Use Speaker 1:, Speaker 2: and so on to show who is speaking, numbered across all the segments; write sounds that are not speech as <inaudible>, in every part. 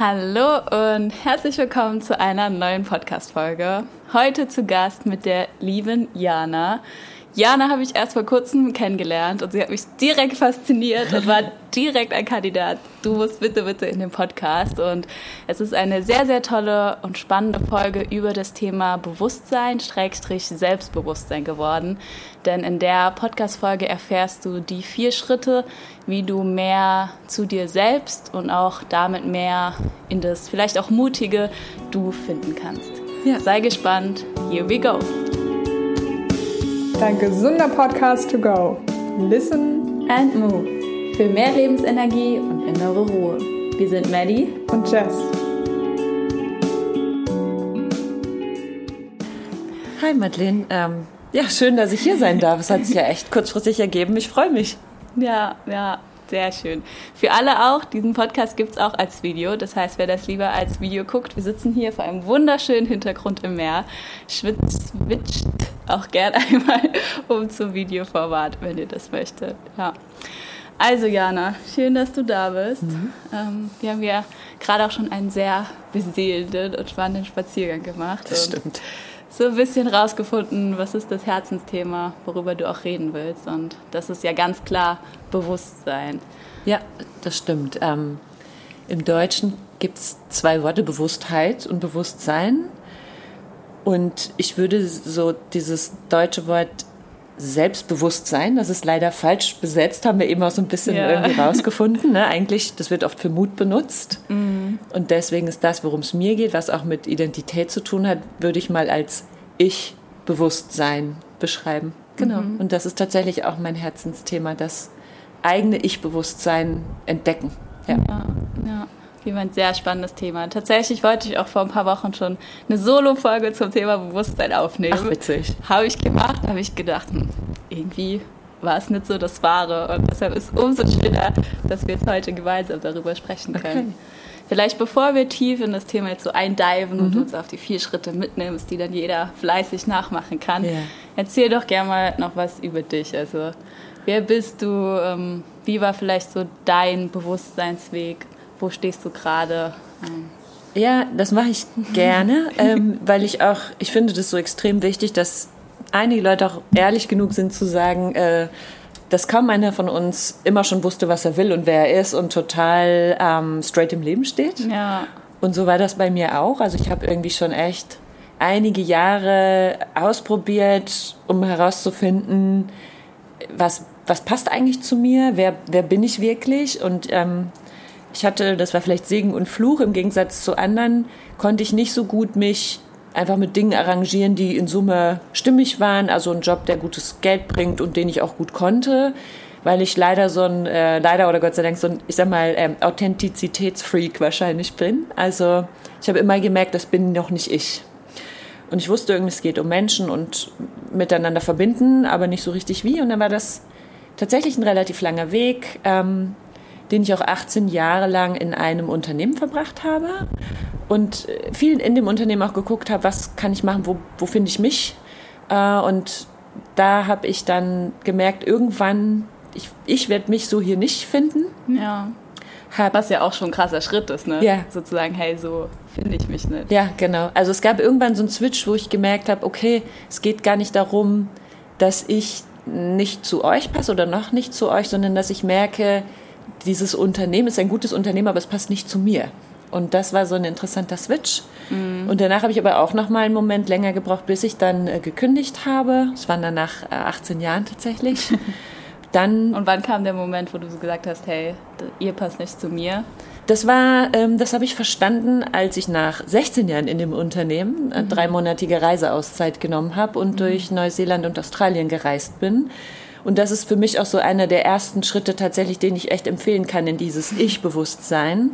Speaker 1: Hallo und herzlich willkommen zu einer neuen Podcast-Folge. Heute zu Gast mit der lieben Jana. Jana habe ich erst vor kurzem kennengelernt und sie hat mich direkt fasziniert und war <laughs> direkt ein Kandidat. Du musst bitte, bitte in den Podcast. Und es ist eine sehr, sehr tolle und spannende Folge über das Thema Bewusstsein, Schrägstrich Selbstbewusstsein geworden. Denn in der Podcast-Folge erfährst du die vier Schritte, wie du mehr zu dir selbst und auch damit mehr in das vielleicht auch mutige Du finden kannst. Ja. Sei gespannt. Here we go.
Speaker 2: Dein gesunder Podcast to go. Listen
Speaker 1: and move. Für mehr Lebensenergie und innere Ruhe. Wir sind Maddie
Speaker 2: und Jess.
Speaker 3: Hi Madeleine. Ähm, ja, schön, dass ich hier sein darf. Es hat sich ja echt kurzfristig ergeben. Ich freue mich.
Speaker 1: Ja, ja, sehr schön. Für alle auch, diesen Podcast gibt es auch als Video. Das heißt, wer das lieber als Video guckt, wir sitzen hier vor einem wunderschönen Hintergrund im Meer, schwitzt, switcht auch gern <laughs> einmal um zum Videoformat, wenn ihr das möchtet. Ja. Also Jana, schön, dass du da bist. Mhm. Ähm, wir haben ja gerade auch schon einen sehr beseelenden und spannenden Spaziergang gemacht.
Speaker 3: Das stimmt.
Speaker 1: So ein bisschen rausgefunden, was ist das Herzensthema, worüber du auch reden willst. Und das ist ja ganz klar Bewusstsein.
Speaker 3: Ja, das stimmt. Ähm, Im Deutschen gibt es zwei Worte, Bewusstheit und Bewusstsein. Und ich würde so dieses deutsche Wort Selbstbewusstsein, das ist leider falsch besetzt, haben wir eben auch so ein bisschen ja. irgendwie rausgefunden. Ne? Eigentlich, das wird oft für Mut benutzt. Mhm. Und deswegen ist das, worum es mir geht, was auch mit Identität zu tun hat, würde ich mal als Ich-Bewusstsein beschreiben. Genau. Mhm. Und das ist tatsächlich auch mein Herzensthema, das eigene Ich-Bewusstsein entdecken.
Speaker 1: Ja. ja, ja wie ein sehr spannendes Thema. Tatsächlich wollte ich auch vor ein paar Wochen schon eine Solo-Folge zum Thema Bewusstsein aufnehmen.
Speaker 3: Ach, witzig.
Speaker 1: Habe ich gemacht, habe ich gedacht, hm, irgendwie war es nicht so das Wahre. Und deshalb ist es umso schöner, dass wir jetzt heute gemeinsam darüber sprechen können. Okay. Vielleicht bevor wir tief in das Thema jetzt so eindiven mhm. und uns auf die vier Schritte mitnimmst, die dann jeder fleißig nachmachen kann, ja. erzähl doch gerne mal noch was über dich. Also, wer bist du? Ähm, wie war vielleicht so dein Bewusstseinsweg? wo stehst du gerade?
Speaker 3: Ja, das mache ich <laughs> gerne, ähm, weil ich auch, ich finde das so extrem wichtig, dass einige Leute auch ehrlich genug sind zu sagen, äh, dass kaum einer von uns immer schon wusste, was er will und wer er ist und total ähm, straight im Leben steht.
Speaker 1: Ja.
Speaker 3: Und so war das bei mir auch. Also ich habe irgendwie schon echt einige Jahre ausprobiert, um herauszufinden, was, was passt eigentlich zu mir, wer, wer bin ich wirklich und ähm, ich hatte, das war vielleicht Segen und Fluch, im Gegensatz zu anderen konnte ich nicht so gut mich einfach mit Dingen arrangieren, die in Summe stimmig waren, also ein Job, der gutes Geld bringt und den ich auch gut konnte, weil ich leider so ein, äh, leider oder Gott sei Dank so ein, ich sag mal, ähm, Authentizitätsfreak wahrscheinlich bin. Also ich habe immer gemerkt, das bin noch nicht ich. Und ich wusste irgendwie, es geht um Menschen und miteinander verbinden, aber nicht so richtig wie. Und dann war das tatsächlich ein relativ langer Weg. Ähm, den ich auch 18 Jahre lang in einem Unternehmen verbracht habe und äh, viel in dem Unternehmen auch geguckt habe, was kann ich machen, wo, wo finde ich mich. Äh, und da habe ich dann gemerkt, irgendwann, ich, ich werde mich so hier nicht finden.
Speaker 1: Ja. Hab, was ja auch schon ein krasser Schritt ist, ne?
Speaker 3: Ja.
Speaker 1: Sozusagen, hey, so finde ich mich nicht.
Speaker 3: Ja, genau. Also es gab irgendwann so einen Switch, wo ich gemerkt habe, okay, es geht gar nicht darum, dass ich nicht zu euch passe oder noch nicht zu euch, sondern dass ich merke, dieses Unternehmen ist ein gutes Unternehmen, aber es passt nicht zu mir. Und das war so ein interessanter Switch. Mhm. Und danach habe ich aber auch noch mal einen Moment länger gebraucht, bis ich dann äh, gekündigt habe. Es waren dann nach äh, 18 Jahren tatsächlich. <laughs>
Speaker 1: dann Und wann kam der Moment, wo du so gesagt hast, hey, ihr passt nicht zu mir?
Speaker 3: Das war, ähm, das habe ich verstanden, als ich nach 16 Jahren in dem Unternehmen äh, mhm. dreimonatige Reiseauszeit genommen habe und mhm. durch Neuseeland und Australien gereist bin. Und das ist für mich auch so einer der ersten Schritte tatsächlich, den ich echt empfehlen kann in dieses Ich-Bewusstsein,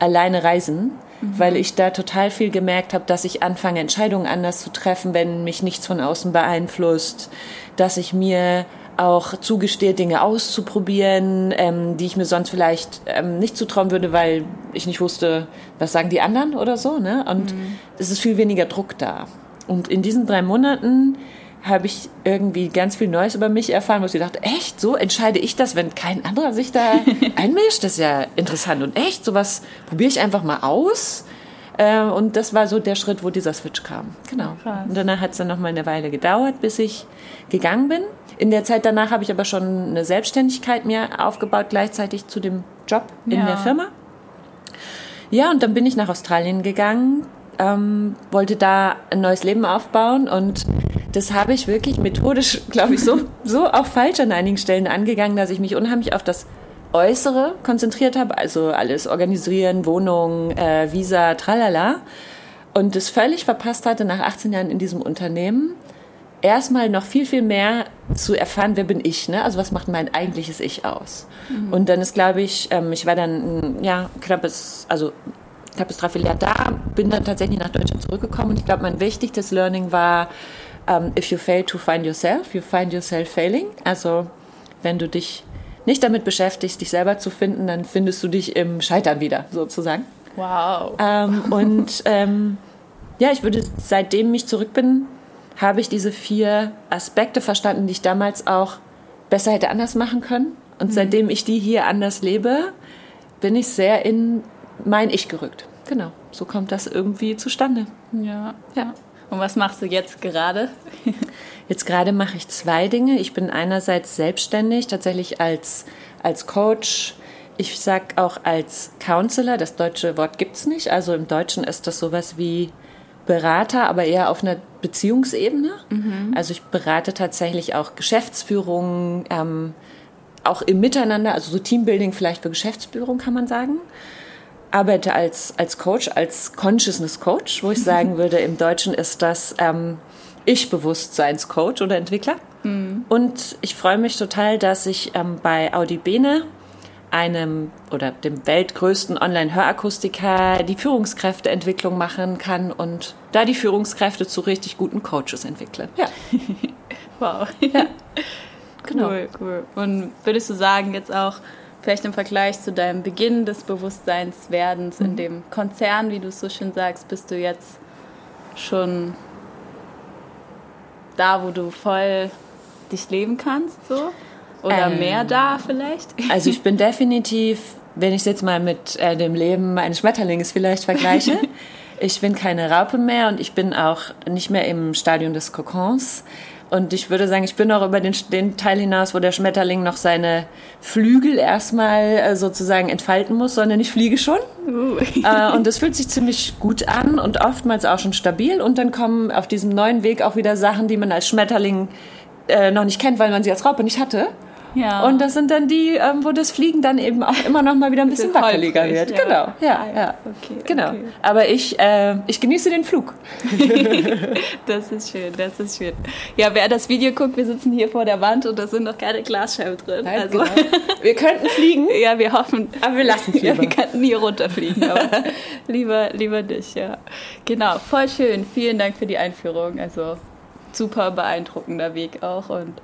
Speaker 3: alleine reisen, mhm. weil ich da total viel gemerkt habe, dass ich anfange, Entscheidungen anders zu treffen, wenn mich nichts von außen beeinflusst, dass ich mir auch zugestehe, Dinge auszuprobieren, ähm, die ich mir sonst vielleicht ähm, nicht zutrauen würde, weil ich nicht wusste, was sagen die anderen oder so. Ne? Und mhm. es ist viel weniger Druck da. Und in diesen drei Monaten habe ich irgendwie ganz viel Neues über mich erfahren, wo ich dachte, echt, so entscheide ich das, wenn kein anderer sich da <laughs> einmischt? Das ist ja interessant und echt, sowas probiere ich einfach mal aus. Äh, und das war so der Schritt, wo dieser Switch kam. Genau.
Speaker 1: Krass.
Speaker 3: Und danach hat es dann noch mal eine Weile gedauert, bis ich gegangen bin. In der Zeit danach habe ich aber schon eine Selbstständigkeit mir aufgebaut, gleichzeitig zu dem Job in
Speaker 1: Ja.
Speaker 3: der Firma. Ja, und dann bin ich nach Australien gegangen, ähm, wollte da ein neues Leben aufbauen und das habe ich wirklich methodisch, <laughs> glaube ich, so, so auch falsch an einigen Stellen angegangen, dass ich mich unheimlich auf das Äußere konzentriert habe, also alles organisieren, Wohnung, äh, Visa, tralala. Und das völlig verpasst hatte, nach 18 Jahren in diesem Unternehmen erstmal noch viel, viel mehr zu erfahren, wer bin ich, ne? Also was macht mein eigentliches Ich aus? Und dann ist, glaube ich, ähm, ich war dann, ja, knappes, also knappes Dreivierteljahr da, bin dann tatsächlich nach Deutschland zurückgekommen und ich glaube, mein wichtigstes Learning war, ähm, if you fail to find yourself, you find yourself failing. Also wenn du dich nicht damit beschäftigst, dich selber zu finden, dann findest du dich im Scheitern wieder, sozusagen.
Speaker 1: Wow.
Speaker 3: Ähm, und ähm, ja, ich würde, seitdem ich zurück bin, habe ich diese vier Aspekte verstanden, die ich damals auch besser hätte anders machen können. Und seitdem ich die hier anders lebe, bin ich sehr in mein Ich gerückt. Genau, so kommt das irgendwie zustande.
Speaker 1: Ja. ja. Und was machst du jetzt gerade? <laughs>
Speaker 3: Jetzt gerade mache ich zwei Dinge. Ich bin einerseits selbstständig, tatsächlich als, als Coach. Ich sag auch als Counselor, das deutsche Wort gibt's nicht. Also im Deutschen ist das sowas wie Berater, aber eher auf einer Beziehungsebene. Also ich berate tatsächlich auch Geschäftsführung, ähm, auch im Miteinander, also so Teambuilding vielleicht für Geschäftsführung kann man sagen. Arbeite als, als Coach, als Consciousness Coach, wo ich sagen <laughs> würde, im Deutschen ist das ähm, Ich-Bewusstseinscoach oder Entwickler. Und ich freue mich total, dass ich ähm, bei Audibene, einem oder dem weltgrößten Online-Hörakustiker, die Führungskräfteentwicklung machen kann und da die Führungskräfte zu richtig guten Coaches entwickle. Ja, <laughs>
Speaker 1: Wow. <laughs>
Speaker 3: genau.
Speaker 1: Cool, cool. Und würdest du sagen, jetzt auch vielleicht im Vergleich zu deinem Beginn des Bewusstseinswerdens
Speaker 3: Mhm.
Speaker 1: in dem Konzern, wie du es so schön sagst, bist du jetzt schon da, wo du voll dich leben kannst, so? Oder
Speaker 3: Ähm.
Speaker 1: mehr da vielleicht? <laughs>
Speaker 3: Also ich bin definitiv, wenn ich es jetzt mal mit äh, dem Leben eines Schmetterlings vielleicht vergleiche, <laughs> ich bin keine Raupe mehr und ich bin auch nicht mehr im Stadium des Kokons. Und ich würde sagen, ich bin auch über den, den Teil hinaus, wo der Schmetterling noch seine Flügel erstmal äh, sozusagen entfalten muss, sondern ich fliege schon.
Speaker 1: Uh.
Speaker 3: Äh, und das fühlt sich ziemlich gut an und oftmals auch schon stabil. Und dann kommen auf diesem neuen Weg auch wieder Sachen, die man als Schmetterling äh, noch nicht kennt, weil man sie als Raupe nicht hatte.
Speaker 1: Ja.
Speaker 3: Und das sind dann die, ähm, wo das Fliegen dann eben auch immer noch mal wieder ein bisschen wackeliger wird.
Speaker 1: ja.
Speaker 3: Genau, ja,
Speaker 1: Ah, ja.
Speaker 3: ja.
Speaker 1: Okay,
Speaker 3: genau.
Speaker 1: okay.
Speaker 3: Aber ich, äh, ich genieße den Flug. <laughs>
Speaker 1: Das ist schön, das ist schön. Ja, wer das Video guckt, wir sitzen hier vor der Wand und da sind noch keine Glasscheiben drin. also,
Speaker 3: genau. Wir könnten fliegen, <laughs>
Speaker 1: ja, wir hoffen.
Speaker 3: aber wir lassen es
Speaker 1: Ja,
Speaker 3: lieber.
Speaker 1: wir könnten hier runterfliegen, aber <laughs> lieber, lieber nicht, ja. Genau, voll schön. Vielen Dank für die Einführung. Also super beeindruckender Weg auch und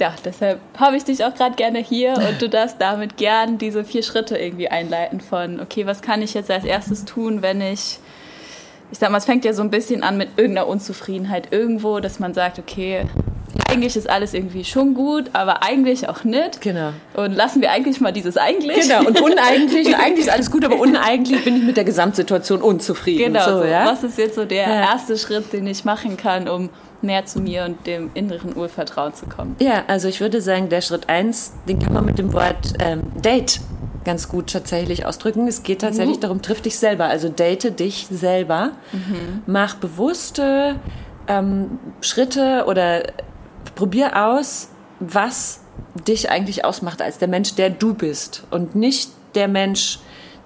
Speaker 1: ja, deshalb habe ich dich auch gerade gerne hier und du darfst damit gern diese vier Schritte irgendwie einleiten von, okay, was kann ich jetzt als erstes tun, wenn ich, ich sag mal, es fängt ja so ein bisschen an mit irgendeiner Unzufriedenheit irgendwo, dass man sagt, okay, eigentlich ist alles irgendwie schon gut, aber eigentlich auch nicht.
Speaker 3: Genau.
Speaker 1: Und lassen wir eigentlich mal dieses eigentlich.
Speaker 3: Genau, und uneigentlich, und <laughs> eigentlich ist alles gut, aber uneigentlich bin ich mit der Gesamtsituation unzufrieden.
Speaker 1: Genau,
Speaker 3: so, ja?
Speaker 1: was ist jetzt so der
Speaker 3: Ja.
Speaker 1: erste Schritt, den ich machen kann, um näher zu mir und dem inneren Urvertrauen zu kommen?
Speaker 3: Ja, also ich würde sagen, der Schritt eins, den kann man mit dem Wort ähm, Date ganz gut tatsächlich ausdrücken. Es geht tatsächlich darum, triff dich selber. Also date dich selber. Mach bewusste ähm, Schritte oder probier aus, was dich eigentlich ausmacht als der Mensch, der du bist und nicht der Mensch,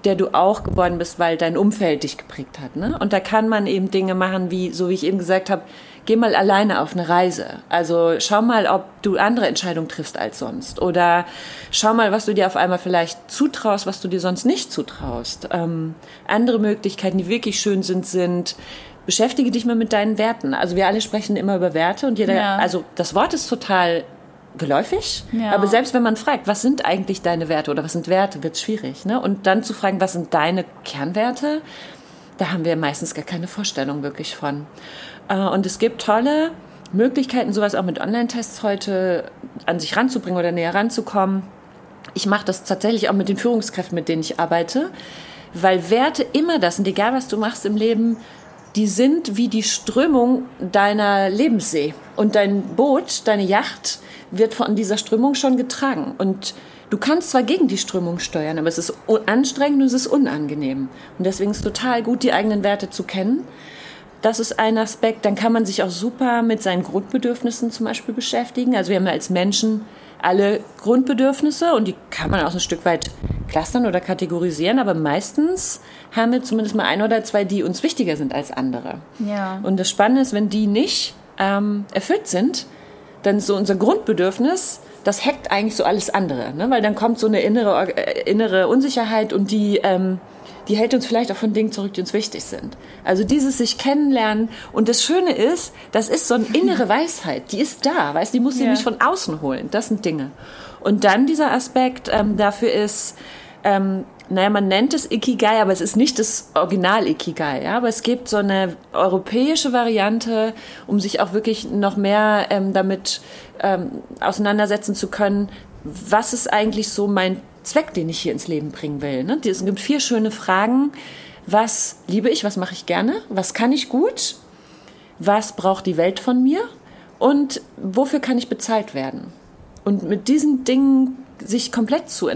Speaker 3: der du auch geworden bist, weil dein Umfeld dich geprägt hat. Ne? Und da kann man eben Dinge machen, wie, so wie ich eben gesagt habe, geh mal alleine auf eine Reise. Also schau mal, ob du andere Entscheidungen triffst als sonst. Oder schau mal, was du dir auf einmal vielleicht zutraust, was du dir sonst nicht zutraust. Ähm, andere Möglichkeiten, die wirklich schön sind, sind, beschäftige dich mal mit deinen Werten. Also wir alle sprechen immer über Werte und jeder,
Speaker 1: Ja.
Speaker 3: also das Wort ist total geläufig,
Speaker 1: Ja.
Speaker 3: aber selbst wenn man fragt, was sind eigentlich deine Werte oder was sind Werte, wird es schwierig. Ne? Und dann zu fragen, was sind deine Kernwerte, da haben wir meistens gar keine Vorstellung wirklich von. Äh, Und es gibt tolle Möglichkeiten, sowas auch mit Online-Tests heute an sich ranzubringen oder näher ranzukommen. Ich mache das tatsächlich auch mit den Führungskräften, mit denen ich arbeite, weil Werte immer das sind, egal was du machst im Leben, die sind wie die Strömung deiner Lebenssee. Und dein Boot, deine Yacht wird von dieser Strömung schon getragen. Und du kannst zwar gegen die Strömung steuern, aber es ist anstrengend und es ist unangenehm. Und deswegen ist es total gut, die eigenen Werte zu kennen. Das ist ein Aspekt. Dann kann man sich auch super mit seinen Grundbedürfnissen zum Beispiel beschäftigen. Also wir haben ja als Menschen alle Grundbedürfnisse und die kann man auch ein Stück weit clustern oder kategorisieren, aber meistens haben wir zumindest mal ein oder zwei, die uns wichtiger sind als andere.
Speaker 1: Ja.
Speaker 3: Und das Spannende ist, wenn die nicht ähm, erfüllt sind, dann ist so unser Grundbedürfnis, das hackt eigentlich so alles andere, ne? weil dann kommt so eine innere, äh, innere Unsicherheit und die ähm, die hält uns vielleicht auch von Dingen zurück, die uns wichtig sind. Also dieses sich kennenlernen. Und das Schöne ist, das ist so eine innere <laughs> Weisheit. Die ist da, weißt die muss sie ja. nicht von außen holen. Das sind Dinge. Und dann dieser Aspekt ähm, dafür ist, ähm, naja, man nennt es Ikigai, aber es ist nicht das Original Ikigai. Ja? Aber es gibt so eine europäische Variante, um sich auch wirklich noch mehr ähm, damit ähm, auseinandersetzen zu können. Was ist eigentlich so mein Zweck, den ich hier ins Leben bringen will. Ne? Es gibt vier schöne Fragen. Was liebe ich? Was mache ich gerne? Was kann ich gut? Was braucht die Welt von mir? Und wofür kann ich bezahlt werden? Und mit diesen Dingen sich komplett zu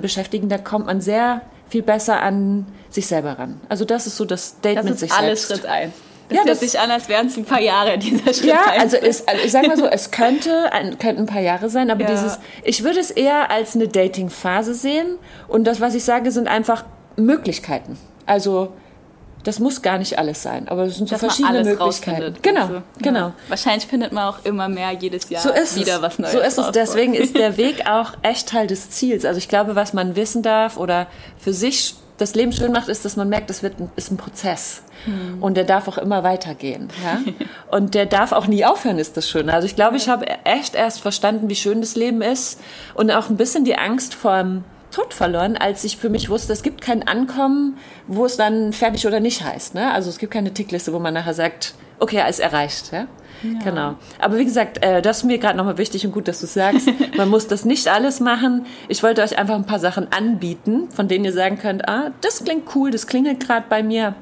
Speaker 3: beschäftigen, da kommt man sehr viel besser an sich selber ran. Also das ist so das Date
Speaker 1: das
Speaker 3: mit sich
Speaker 1: alles
Speaker 3: selbst.
Speaker 1: Schritt eins. Das ja, hört sich an, als wären es ein paar Jahre dieser Schritt.
Speaker 3: Ja, also es, also ich sag mal so, es könnte ein, könnten ein paar Jahre sein, aber ja. dieses, ich würde es eher als eine Dating-Phase sehen und das, was ich sage, sind einfach Möglichkeiten. Also das muss gar nicht alles sein, aber es sind so Dass verschiedene Möglichkeiten. Genau, also, genau. Ja.
Speaker 1: Wahrscheinlich findet man auch immer mehr jedes Jahr
Speaker 3: so wieder
Speaker 1: es. was Neues.
Speaker 3: So ist es. Deswegen ist <laughs> der Weg auch echt Teil des Ziels. Also ich glaube, was man wissen darf oder für sich das Leben schön macht, ist, dass man merkt, das wird ein, ist ein Prozess. Hm. Und der darf auch immer weitergehen. Ja? <laughs> Und der darf auch nie aufhören, ist das Schöne. Also ich glaube, ich habe echt erst verstanden, wie schön das Leben ist und auch ein bisschen die Angst vor dem Tod verloren, als ich für mich wusste, es gibt kein Ankommen, wo es dann fertig oder nicht heißt. Ne? Also es gibt keine Tickliste, wo man nachher sagt, okay, alles erreicht. Ja? Ja. Genau. Aber wie gesagt, äh, das ist mir gerade nochmal wichtig und gut, dass du sagst, <laughs> man muss das nicht alles machen. Ich wollte euch einfach ein paar Sachen anbieten, von denen ihr sagen könnt, ah, das klingt cool, das klingelt gerade bei mir.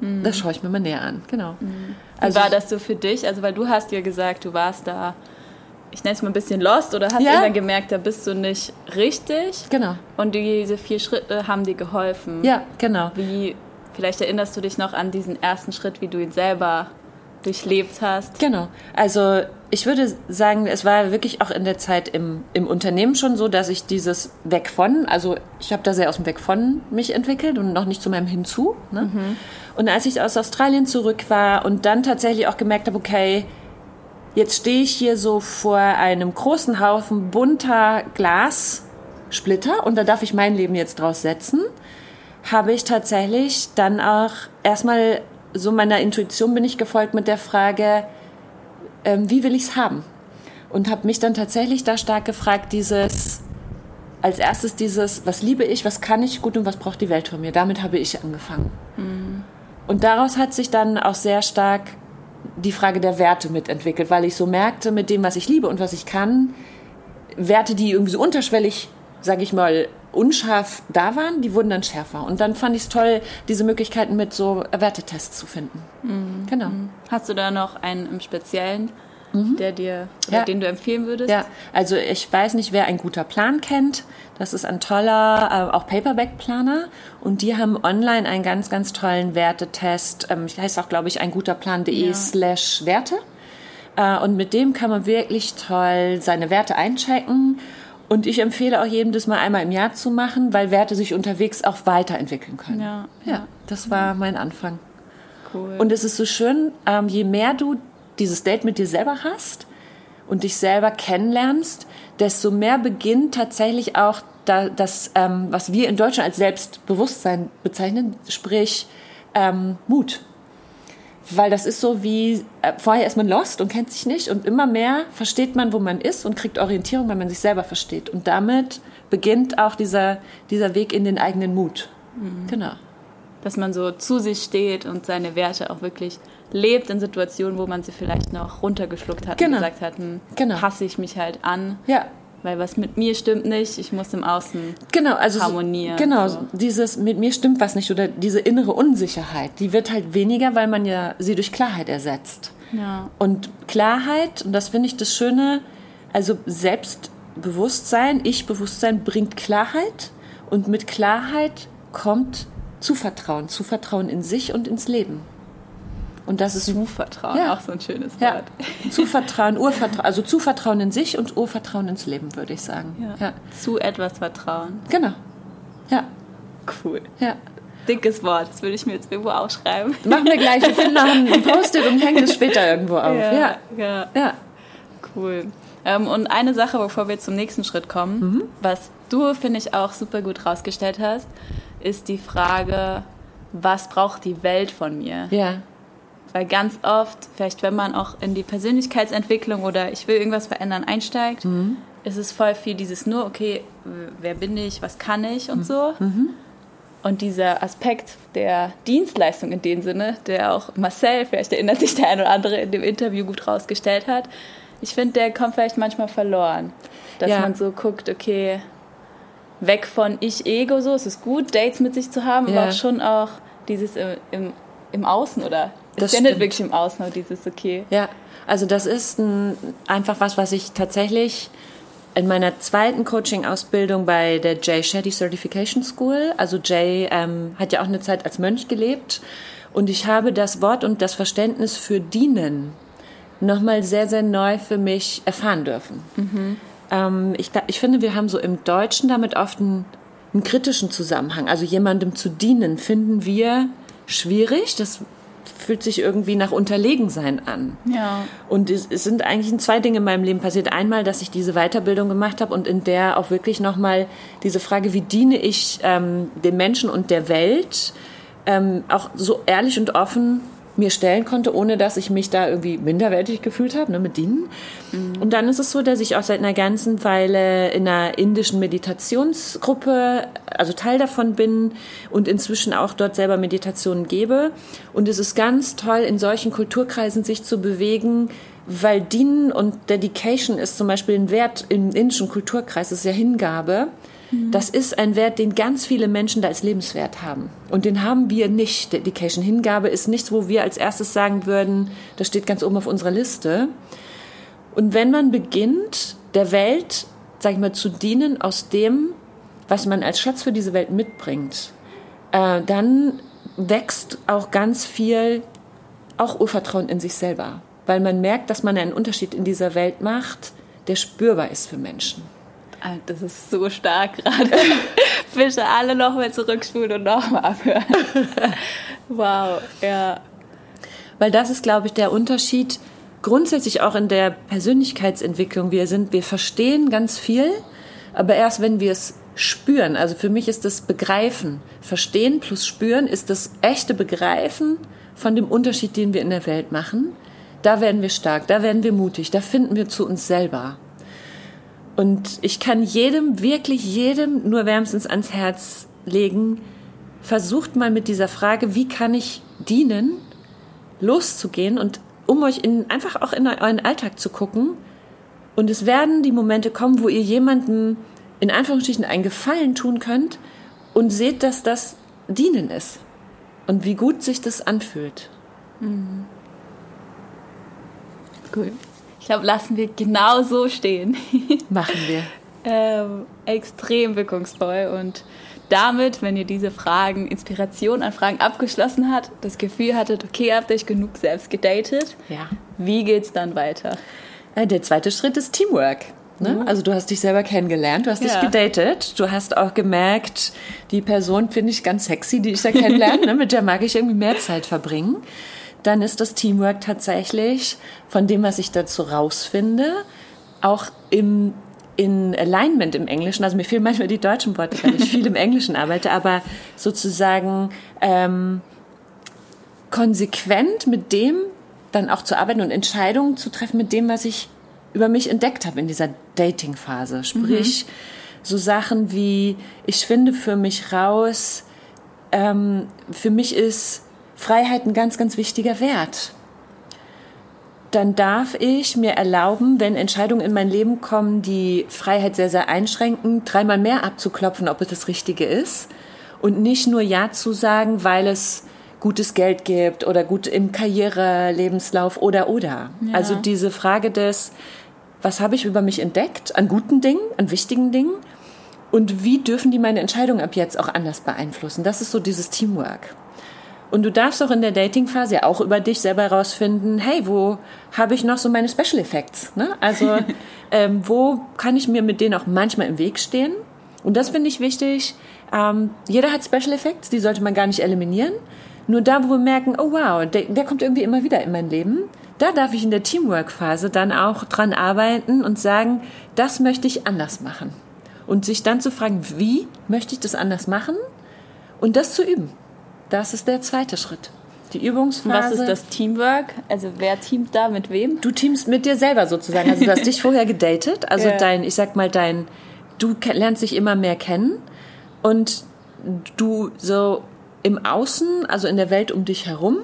Speaker 3: Mhm. Das schaue ich mir mal näher an. Genau.
Speaker 1: Mhm. Also, Wie war das so für dich? Also, weil du hast ja gesagt, du warst da, ich nenne es mal ein bisschen lost oder hast ja. irgendwann gemerkt, da bist du nicht richtig.
Speaker 3: Genau.
Speaker 1: Und diese vier Schritte haben dir geholfen.
Speaker 3: Ja, genau.
Speaker 1: Wie, vielleicht erinnerst du dich noch an diesen ersten Schritt, wie du ihn selber durchlebt hast.
Speaker 3: Genau. Also ich würde sagen, es war wirklich auch in der Zeit im, im Unternehmen schon so, dass ich dieses Weg von, also ich habe da sehr aus dem Weg von mich entwickelt und noch nicht zu meinem Hinzu. Ne? Mhm. Und als ich aus Australien zurück war und dann tatsächlich auch gemerkt habe, okay, jetzt stehe ich hier so vor einem großen Haufen bunter Glassplitter und da darf ich mein Leben jetzt draus setzen, habe ich tatsächlich dann auch erstmal so meiner Intuition bin ich gefolgt mit der Frage, ähm, wie will ich es haben? Und habe mich dann tatsächlich da stark gefragt, dieses, als erstes dieses, was liebe ich, was kann ich gut und was braucht die Welt von mir? Damit habe ich angefangen. Mhm. Und daraus hat sich dann auch sehr stark die Frage der Werte mitentwickelt, weil ich so merkte, mit dem, was ich liebe und was ich kann, Werte, die irgendwie so unterschwellig, sage ich mal, unscharf da waren, die wurden dann schärfer. Und dann fand ich es toll, diese Möglichkeiten mit so Wertetests zu finden.
Speaker 1: Mhm. Genau. Mhm. Hast du da noch einen im Speziellen, mhm. der dir, ja. den du empfehlen würdest?
Speaker 3: Ja, also ich weiß nicht, wer ein guter Plan kennt. Das ist ein toller, äh, auch Paperback-Planer. Und die haben online einen ganz, ganz tollen Wertetest. Ähm, ich heiße auch, glaube ich, ein guter Plan.de ja. slash Werte. Äh, und mit dem kann man wirklich toll seine Werte einchecken und ich empfehle auch jedem, das mal einmal im Jahr zu machen, weil Werte sich unterwegs auch weiterentwickeln können.
Speaker 1: Ja,
Speaker 3: ja das war mein Anfang.
Speaker 1: Cool.
Speaker 3: Und es ist so schön, ähm, je mehr du dieses Date mit dir selber hast und dich selber kennenlernst, desto mehr beginnt tatsächlich auch da, das, ähm, was wir in Deutschland als Selbstbewusstsein bezeichnen, sprich ähm, Mut weil das ist so wie, äh, vorher ist man lost und kennt sich nicht und immer mehr versteht man, wo man ist und kriegt Orientierung, wenn man sich selber versteht. Und damit beginnt auch dieser, dieser Weg in den eigenen Mut. Mhm. Genau.
Speaker 1: dass man so zu sich steht und seine Werte auch wirklich lebt in Situationen, wo man sie vielleicht noch runtergeschluckt hat
Speaker 3: Genau.
Speaker 1: und gesagt hat, hm,
Speaker 3: Genau.
Speaker 1: passe ich mich halt an,
Speaker 3: Ja,
Speaker 1: weil was mit mir stimmt nicht, ich muss im Außen.
Speaker 3: Genau, also so-
Speaker 1: harmonieren,
Speaker 3: Genau,
Speaker 1: so.
Speaker 3: dieses mit mir stimmt was nicht oder diese innere Unsicherheit, die wird halt weniger, weil man ja sie durch Klarheit ersetzt.
Speaker 1: Ja.
Speaker 3: Und Klarheit, und das finde ich das Schöne, also Selbstbewusstsein, Ich-Bewusstsein bringt Klarheit und mit Klarheit kommt Zuvertrauen, Zuvertrauen in sich und ins Leben. Und das ist
Speaker 1: Zuvertrauen,
Speaker 3: Ja.
Speaker 1: auch so ein schönes
Speaker 3: ja,
Speaker 1: Wort. <laughs>
Speaker 3: Zuvertrauen, Urvertrauen, also Zuvertrauen in sich und Urvertrauen ins Leben, würde ich sagen.
Speaker 1: Ja.
Speaker 3: ja.
Speaker 1: Zu etwas vertrauen.
Speaker 3: Genau. Ja,
Speaker 1: Cool.
Speaker 3: ja.
Speaker 1: Dickes Wort, das würde ich mir jetzt irgendwo aufschreiben.
Speaker 3: Machen wir gleich. Wir finden noch ein Post-it und hängen es später irgendwo auf. Ja,
Speaker 1: ja.
Speaker 3: ja.
Speaker 1: Cool. Ähm, und eine Sache, bevor wir zum nächsten Schritt kommen,
Speaker 3: Mhm.
Speaker 1: was du, finde ich, auch super gut rausgestellt hast, ist die Frage, was braucht die Welt von mir?
Speaker 3: ja.
Speaker 1: Weil ganz oft, vielleicht wenn man auch in die Persönlichkeitsentwicklung oder ich will irgendwas verändern einsteigt,
Speaker 3: Mhm.
Speaker 1: ist es voll viel dieses nur, okay, wer bin ich, was kann ich
Speaker 3: Mhm.
Speaker 1: und so. Und dieser Aspekt der Dienstleistung in dem Sinne, der auch Marcel, vielleicht erinnert sich der ein oder andere, in dem Interview gut rausgestellt hat, ich finde, der kommt vielleicht manchmal verloren. Dass
Speaker 3: Ja.
Speaker 1: man so guckt, okay, weg von Ich-Ego, so, es ist gut, Dates mit sich zu haben,
Speaker 3: Ja.
Speaker 1: aber auch schon auch dieses im, im, im Außen oder
Speaker 3: Das
Speaker 1: sendet
Speaker 3: stimmt.
Speaker 1: wirklich im Außen, aber dieses, okay,
Speaker 3: Ja, also das ist ein, einfach was, was ich tatsächlich in meiner zweiten Coaching-Ausbildung bei der Jay Shetty Certification School, also Jay ähm, hat ja auch eine Zeit als Mönch gelebt und ich habe das Wort und das Verständnis für dienen nochmal sehr, sehr neu für mich erfahren dürfen. Ähm, ich, ich finde, wir haben so im Deutschen damit oft einen, einen kritischen Zusammenhang. Also jemandem zu dienen, finden wir schwierig. Das fühlt sich irgendwie nach Unterlegensein an.
Speaker 1: ja,
Speaker 3: Und es, es sind eigentlich zwei Dinge in meinem Leben passiert. Einmal, dass ich diese Weiterbildung gemacht habe und in der auch wirklich nochmal diese Frage, wie diene ich ähm, dem Menschen und der Welt, ähm, auch so ehrlich und offen mir stellen konnte, ohne dass ich mich da irgendwie minderwertig gefühlt habe, ne, mit Dienen. Und dann ist es so, dass ich auch seit einer ganzen Weile in einer indischen Meditationsgruppe, also Teil davon bin und inzwischen auch dort selber Meditationen gebe. Und es ist ganz toll, in solchen Kulturkreisen sich zu bewegen, weil Dienen und Dedication ist zum Beispiel ein Wert im indischen Kulturkreis, das ist ja Hingabe. Das ist ein Wert, den ganz viele Menschen da als lebenswert haben. Und den haben wir nicht. Dedication, Hingabe ist nichts, wo wir als erstes sagen würden, das steht ganz oben auf unserer Liste. Und wenn man beginnt, der Welt, sag ich mal, zu dienen aus dem, was man als Schatz für diese Welt mitbringt, äh, dann wächst auch ganz viel auch Urvertrauen in sich selber. Weil man merkt, dass man einen Unterschied in dieser Welt macht, der spürbar ist für Menschen.
Speaker 1: Ah, das ist so stark gerade. <laughs> Bitte alle nochmal zurückspulen und nochmal abhören. <laughs> wow, ja.
Speaker 3: Weil das ist, glaube ich, der Unterschied grundsätzlich auch in der Persönlichkeitsentwicklung. Wir sind, wir verstehen ganz viel, aber erst wenn wir es spüren. Also für mich ist das Begreifen. Verstehen plus spüren ist das echte Begreifen von dem Unterschied, den wir in der Welt machen. Da werden wir stark, da werden wir mutig, da finden wir zu uns selber. Und ich kann jedem, wirklich jedem nur wärmstens ans Herz legen, versucht mal mit dieser Frage, wie kann ich dienen, loszugehen und um euch in, einfach auch in euren Alltag zu gucken. Und es werden die Momente kommen, wo ihr jemandem in Anführungsstrichen einen Gefallen tun könnt und seht, dass das Dienen ist. Und wie gut sich das anfühlt.
Speaker 1: Cool. Ich glaube, lassen wir genau so stehen. <laughs>
Speaker 3: Machen wir.
Speaker 1: ähm, extrem wirkungsvoll und damit, wenn ihr diese Fragen, Inspiration an Fragen abgeschlossen habt, das Gefühl hattet, okay, habt euch genug selbst gedatet,
Speaker 3: Ja.
Speaker 1: wie geht's dann weiter?
Speaker 3: Äh, Der zweite Schritt ist Teamwork. Ne? Also du hast dich selber kennengelernt, du hast dich
Speaker 1: Ja.
Speaker 3: gedatet, du hast auch gemerkt, die Person finde ich ganz sexy, die ich da kennenlerne, <laughs> ne? mit der mag ich irgendwie mehr Zeit verbringen. Dann ist das Teamwork tatsächlich von dem, was ich dazu rausfinde, auch im in Alignment im Englischen, also mir fehlen manchmal die deutschen Worte, weil ich viel im Englischen arbeite, aber sozusagen ähm, konsequent mit dem dann auch zu arbeiten und Entscheidungen zu treffen mit dem, was ich über mich entdeckt habe in dieser Dating-Phase. Sprich, so Sachen wie, ich finde für mich raus, ähm, für mich ist Freiheit ein ganz, ganz wichtiger Wert. Dann darf ich mir erlauben, wenn Entscheidungen in mein Leben kommen, die Freiheit sehr, sehr einschränken, dreimal mehr abzuklopfen, ob es das Richtige ist. Und nicht nur Ja zu sagen, weil es gutes Geld gibt oder gut im Karriere, Lebenslauf oder oder. Ja. Also diese Frage des, was habe ich über mich entdeckt an guten Dingen, an wichtigen Dingen und wie dürfen die meine Entscheidung ab jetzt auch anders beeinflussen? Das ist so dieses Teamwork. Und du darfst auch in der Dating-Phase ja auch über dich selber herausfinden, hey, wo habe ich noch so meine Special Effects? Ne? Also <laughs> ähm, wo kann ich mir mit denen auch manchmal im Weg stehen? Und das finde ich wichtig. Ähm, jeder hat Special Effects, die sollte man gar nicht eliminieren. Nur da, wo wir merken, oh wow, der, der kommt irgendwie immer wieder in mein Leben, da darf ich in der Teamwork-Phase dann auch dran arbeiten und sagen, das möchte ich anders machen. Und sich dann zu fragen, wie möchte ich das anders machen? Und das zu üben. Das ist der zweite Schritt. Die Übungsphase.
Speaker 1: Was ist das Teamwork? Also wer teamt da mit wem?
Speaker 3: Du teamst mit dir selber sozusagen. Also du hast <laughs> dich vorher gedatet. Also ja. dein, ich sag mal, dein, du lernst dich immer mehr kennen und du so im Außen, also in der Welt um dich herum,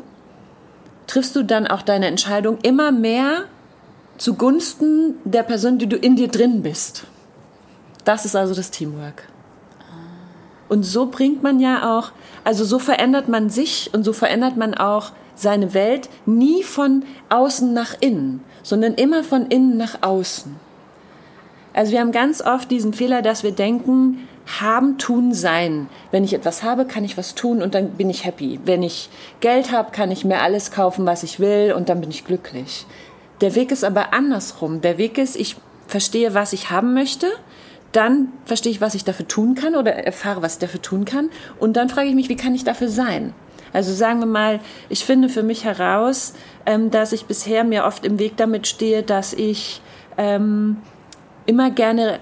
Speaker 3: triffst du dann auch deine Entscheidung immer mehr zugunsten der Person, die du in dir drin bist. Das ist also das Teamwork. Und so bringt man ja auch, also so verändert man sich und so verändert man auch seine Welt nie von außen nach innen, sondern immer von innen nach außen. Also wir haben ganz oft diesen Fehler, dass wir denken, haben, tun, sein. Wenn ich etwas habe, kann ich was tun und dann bin ich happy. Wenn ich Geld habe, kann ich mir alles kaufen, was ich will und dann bin ich glücklich. Der Weg ist aber andersrum. Der Weg ist, ich verstehe, was ich haben möchte, dann verstehe ich, was ich dafür tun kann oder erfahre, was ich dafür tun kann und dann frage ich mich, wie kann ich dafür sein? Also sagen wir mal, ich finde für mich heraus, ähm, dass ich bisher mir oft im Weg damit stehe, dass ich ähm, immer gerne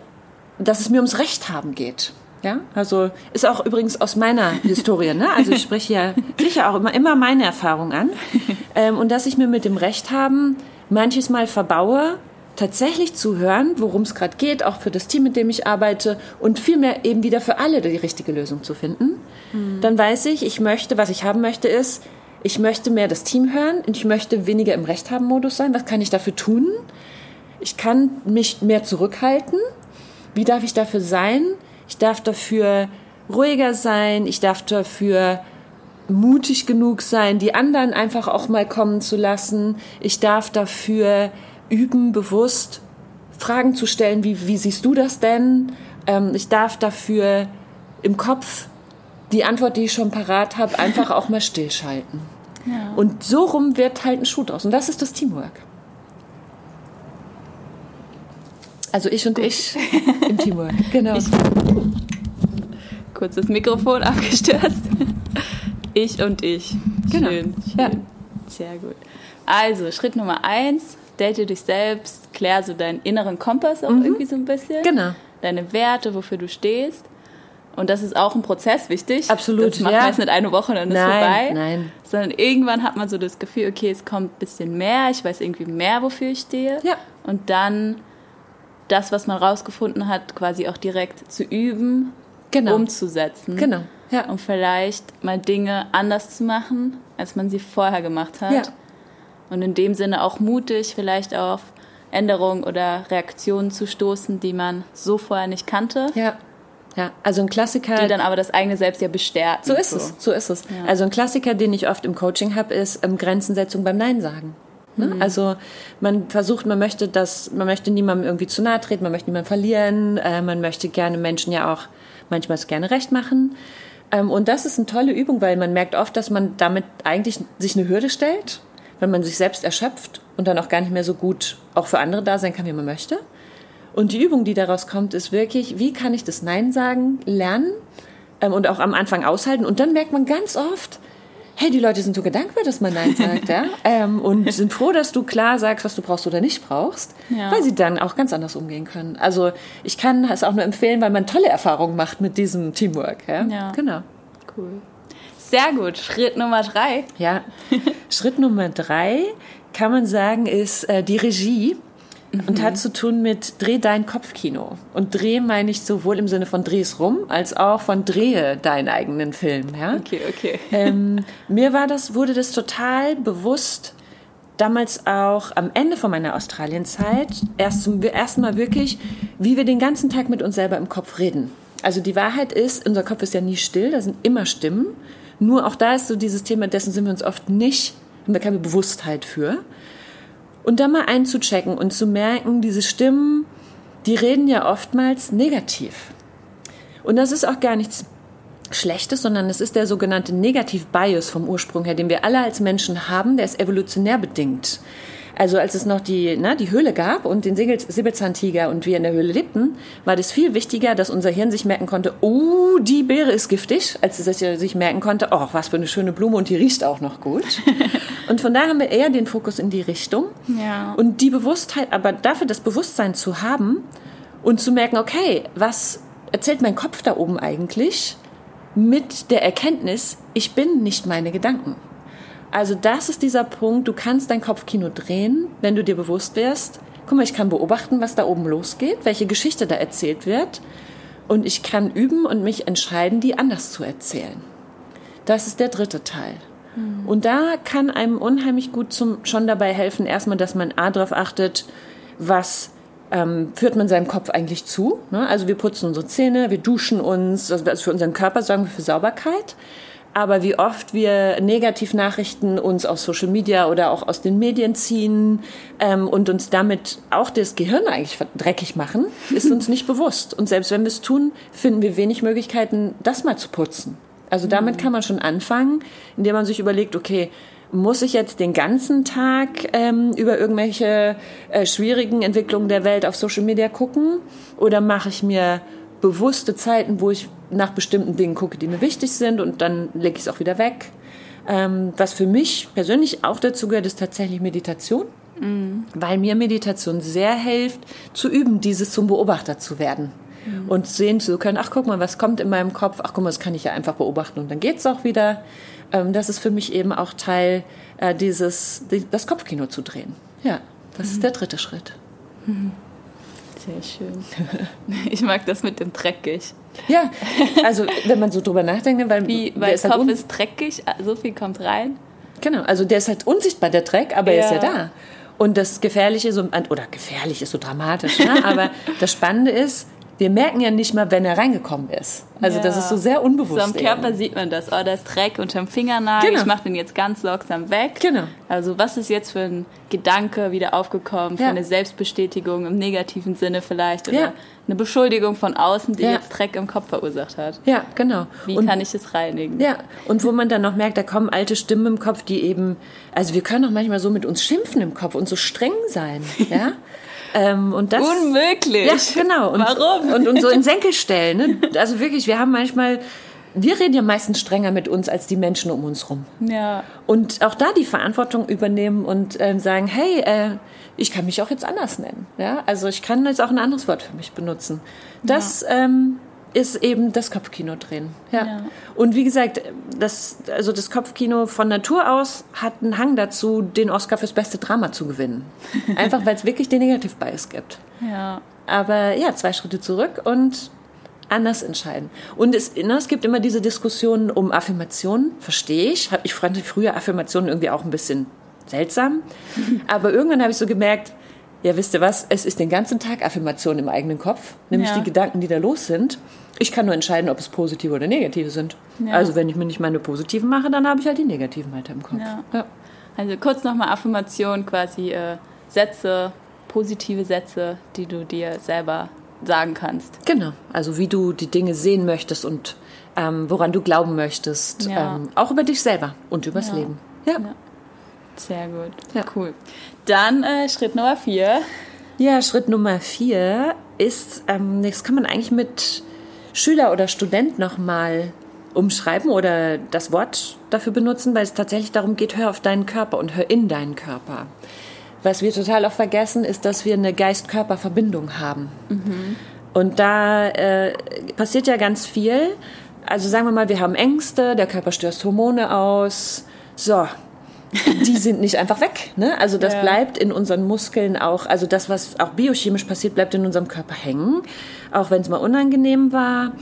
Speaker 3: dass es mir ums Recht haben geht. Ja, also ist auch übrigens aus meiner <laughs> Historie, ne? Also ich spreche ja sicher auch immer, immer meine Erfahrung an. <laughs> Ähm, und dass ich mir mit dem Recht haben manches Mal verbaue, tatsächlich zu hören, worum es gerade geht, auch für das Team, mit dem ich arbeite und vielmehr eben wieder für alle die richtige Lösung zu finden. Mhm. Dann weiß ich, ich möchte, was ich haben möchte, ist, ich möchte mehr das Team hören und ich möchte weniger im Recht haben Modus sein. Was kann ich dafür tun? Ich kann mich mehr zurückhalten wie darf ich dafür sein? Ich darf dafür ruhiger sein, ich darf dafür mutig genug sein, die anderen einfach auch mal kommen zu lassen. Ich darf dafür üben, bewusst Fragen zu stellen, wie, wie siehst du das denn? Ähm, ich darf dafür im Kopf die Antwort, die ich schon parat habe, einfach <laughs> auch mal stillschalten. Ja. Und so rum wird halt ein Schuh draus. Und das ist das Teamwork. Also ich und Gut. ich im Teamwork. <laughs> Genau. Ich,
Speaker 1: kurz das Mikrofon abgestürzt. Ich und ich. Genau. Schön, schön. Ja. Sehr gut. Also, Schritt Nummer eins, date dich selbst, klär so deinen inneren Kompass auch mhm. irgendwie so ein bisschen.
Speaker 3: Genau.
Speaker 1: Deine Werte, wofür du stehst. Und das ist auch ein Prozess wichtig.
Speaker 3: Absolut.
Speaker 1: Das macht
Speaker 3: ja.
Speaker 1: man jetzt nicht eine Woche und dann
Speaker 3: nein,
Speaker 1: ist vorbei.
Speaker 3: Nein.
Speaker 1: Sondern irgendwann hat man so das Gefühl, okay, es kommt ein bisschen mehr, ich weiß irgendwie mehr, wofür ich stehe.
Speaker 3: Ja.
Speaker 1: Und dann das, was man rausgefunden hat, quasi auch direkt zu üben, genau. umzusetzen.
Speaker 3: Genau.
Speaker 1: Ja. Und vielleicht mal Dinge anders zu machen, als man sie vorher gemacht hat.
Speaker 3: Ja.
Speaker 1: Und in dem Sinne auch mutig, vielleicht auf Änderungen oder Reaktionen zu stoßen, die man so vorher nicht kannte.
Speaker 3: Ja. Ja, also ein Klassiker.
Speaker 1: Die dann aber das eigene Selbst ja bestärken.
Speaker 3: So ist so. es, so ist es. Ja. Also ein Klassiker, den ich oft im Coaching habe, ist ähm, Grenzensetzung beim Nein sagen. Ne? Mhm. Also man versucht, man möchte das, man möchte niemandem irgendwie zu nahe treten, man möchte niemanden verlieren, äh, man möchte gerne Menschen ja auch manchmal gerne recht machen. Ähm, und das ist eine tolle Übung, weil man merkt oft, dass man damit eigentlich sich eine Hürde stellt, wenn man sich selbst erschöpft und dann auch gar nicht mehr so gut auch für andere da sein kann, wie man möchte. Und die Übung, die daraus kommt, ist wirklich, wie kann ich das Nein sagen lernen ähm, und auch am Anfang aushalten. Und dann merkt man ganz oft, hey, die Leute sind sogar dankbar, dass man Nein sagt, ja, <laughs> ähm, und sind froh, dass du klar sagst, was du brauchst oder nicht brauchst, ja. weil sie dann auch ganz anders umgehen können. Also ich kann es auch nur empfehlen, weil man tolle Erfahrungen macht mit diesem Teamwork. Ja,
Speaker 1: ja.
Speaker 3: genau.
Speaker 1: Cool. Sehr gut. Schritt Nummer drei.
Speaker 3: Ja, Schritt Nummer drei kann man sagen, ist äh, die Regie und hat zu tun mit Dreh dein Kopfkino. Und Dreh meine ich sowohl im Sinne von Dreh es rum, als auch von Drehe deinen eigenen Film. Ja?
Speaker 1: Okay, okay.
Speaker 3: Ähm, mir war das, wurde das total bewusst, damals auch am Ende von meiner Australienzeit, erst zum ersten Mal wirklich, wie wir den ganzen Tag mit uns selber im Kopf reden. Also die Wahrheit ist, unser Kopf ist ja nie still, da sind immer Stimmen. Nur auch da ist so dieses Thema, dessen sind wir uns oft nicht, haben wir keine Bewusstheit für. Und da mal einzuchecken und zu merken, diese Stimmen, die reden ja oftmals negativ. Und das ist auch gar nichts Schlechtes, sondern es ist der sogenannte Negativ-Bias vom Ursprung her, den wir alle als Menschen haben, der ist evolutionär bedingt. Also als es noch die, na, die Höhle gab und den Säbelzahntiger und wir in der Höhle lebten, war das viel wichtiger, dass unser Hirn sich merken konnte, oh, die Beere ist giftig, als es sich merken konnte, oh, was für eine schöne Blume und die riecht auch noch gut. <laughs> und von daher haben wir eher den Fokus in die Richtung.
Speaker 1: Ja.
Speaker 3: Und die Bewusstheit, aber dafür das Bewusstsein zu haben und zu merken, okay, was erzählt mein Kopf da oben eigentlich? Mit der Erkenntnis, ich bin nicht meine Gedanken. Also das ist dieser Punkt, du kannst dein Kopfkino drehen, wenn du dir bewusst wirst, guck mal, ich kann beobachten, was da oben losgeht, welche Geschichte da erzählt wird und ich kann üben und mich entscheiden, die anders zu erzählen. Das ist der dritte Teil. Mhm. Und da kann einem unheimlich gut zum, schon dabei helfen, erstmal, dass man A darauf achtet, was ähm, führt man seinem Kopf eigentlich zu. Ne? Also wir putzen unsere Zähne, wir duschen uns, also für unseren Körper sorgen wir für Sauberkeit aber wie oft wir Negativnachrichten uns aus Social Media oder auch aus den Medien ziehen ähm, und uns damit auch das Gehirn eigentlich dreckig machen, <laughs> ist uns nicht bewusst. Und selbst wenn wir es tun, finden wir wenig Möglichkeiten, das mal zu putzen. Also damit kann man schon anfangen, indem man sich überlegt, okay, muss ich jetzt den ganzen Tag ähm, über irgendwelche äh, schwierigen Entwicklungen der Welt auf Social Media gucken oder mache ich mir bewusste Zeiten, wo ich nach bestimmten Dingen gucke, die mir wichtig sind und dann lege ich es auch wieder weg. Ähm, was für mich persönlich auch dazu gehört, ist tatsächlich Meditation, mhm. weil mir Meditation sehr hilft, zu üben, dieses zum Beobachter zu werden. Mhm. Und sehen zu können, ach guck mal, was kommt in meinem Kopf, ach guck mal, das kann ich ja einfach beobachten und dann geht es auch wieder. Ähm, das ist für mich eben auch Teil äh, dieses, das Kopfkino zu drehen. Ja, das mhm. ist der dritte Schritt.
Speaker 1: Sehr schön. <laughs> Ich mag das mit dem dreckig.
Speaker 3: Ja, also wenn man so drüber nachdenkt, weil,
Speaker 1: Wie, weil der Kopf halt ist dreckig, so viel kommt rein.
Speaker 3: Genau, also der ist halt unsichtbar, der Dreck, aber ja. er ist ja da. Und das Gefährliche, so, oder gefährlich ist so dramatisch, ne? aber <laughs> das Spannende ist, wir merken ja nicht mal, wenn er reingekommen ist. Also ja. das ist so sehr unbewusst. So
Speaker 1: am Körper eben. sieht man das. Oh, da ist Dreck unterm Fingernagel. Genau. Ich mache den jetzt ganz sorgsam weg.
Speaker 3: Genau.
Speaker 1: Also was ist jetzt für ein Gedanke wieder aufgekommen, für ja. eine Selbstbestätigung im negativen Sinne vielleicht oder ja. eine Beschuldigung von außen, die jetzt Dreck im Kopf verursacht hat.
Speaker 3: Ja, genau.
Speaker 1: Wie und, kann ich es reinigen?
Speaker 3: Ja, und wo man dann noch merkt, da kommen alte Stimmen im Kopf, die eben, also wir können auch manchmal so mit uns schimpfen im Kopf und so streng sein, <laughs> ja.
Speaker 1: Ähm, und das, Unmöglich.
Speaker 3: Ja, genau. Und,
Speaker 1: Warum?
Speaker 3: Und, und so in Senkel stellen. Ne? Also wirklich, wir haben manchmal wir reden ja meistens strenger mit uns als die Menschen um uns rum.
Speaker 1: Ja.
Speaker 3: Und auch da die Verantwortung übernehmen und äh, sagen, hey, äh, ich kann mich auch jetzt anders nennen. Ja? Also ich kann jetzt auch ein anderes Wort für mich benutzen. Das ja. ähm, ist eben das Kopfkino drehen. Ja. ja. Und wie gesagt, das, also das Kopfkino von Natur aus hat einen Hang dazu, den Oscar fürs beste Drama zu gewinnen. <laughs> Einfach weil es wirklich den Negativ-Bias gibt.
Speaker 1: Ja.
Speaker 3: Aber ja, zwei Schritte zurück und anders entscheiden. Und es, ne, es gibt immer diese Diskussionen um Affirmationen, verstehe ich. Ich fand früher Affirmationen irgendwie auch ein bisschen seltsam. <laughs> Aber irgendwann habe ich so gemerkt, ja, wisst ihr was, es ist den ganzen Tag Affirmation im eigenen Kopf, nämlich ja. die Gedanken, die da los sind. Ich kann nur entscheiden, ob es positive oder negative sind. Ja. Also wenn ich mir nicht meine positiven mache, dann habe ich halt die negativen weiter im Kopf.
Speaker 1: Ja. Also kurz nochmal Affirmation, quasi äh, Sätze, positive Sätze, die du dir selber sagen kannst.
Speaker 3: Genau, also wie du die Dinge sehen möchtest und ähm, woran du glauben möchtest. Ähm, auch über dich selber und übers Leben. ja.
Speaker 1: Sehr gut. Ja. Cool. Dann äh, Schritt Nummer vier.
Speaker 3: Ja, Schritt Nummer vier ist, ähm, das kann man eigentlich mit Schüler oder Student nochmal umschreiben oder das Wort dafür benutzen, weil es tatsächlich darum geht, hör auf deinen Körper und hör in deinen Körper. Was wir total oft vergessen, ist, dass wir eine Geist-Körper-Verbindung haben. Mhm. Und da äh, passiert ja ganz viel. Also sagen wir mal, wir haben Ängste, der Körper stößt Hormone aus. So, die sind nicht einfach weg. Ne? Also das ja. bleibt in unseren Muskeln auch, also das, was auch biochemisch passiert, bleibt in unserem Körper hängen, auch wenn es mal unangenehm war.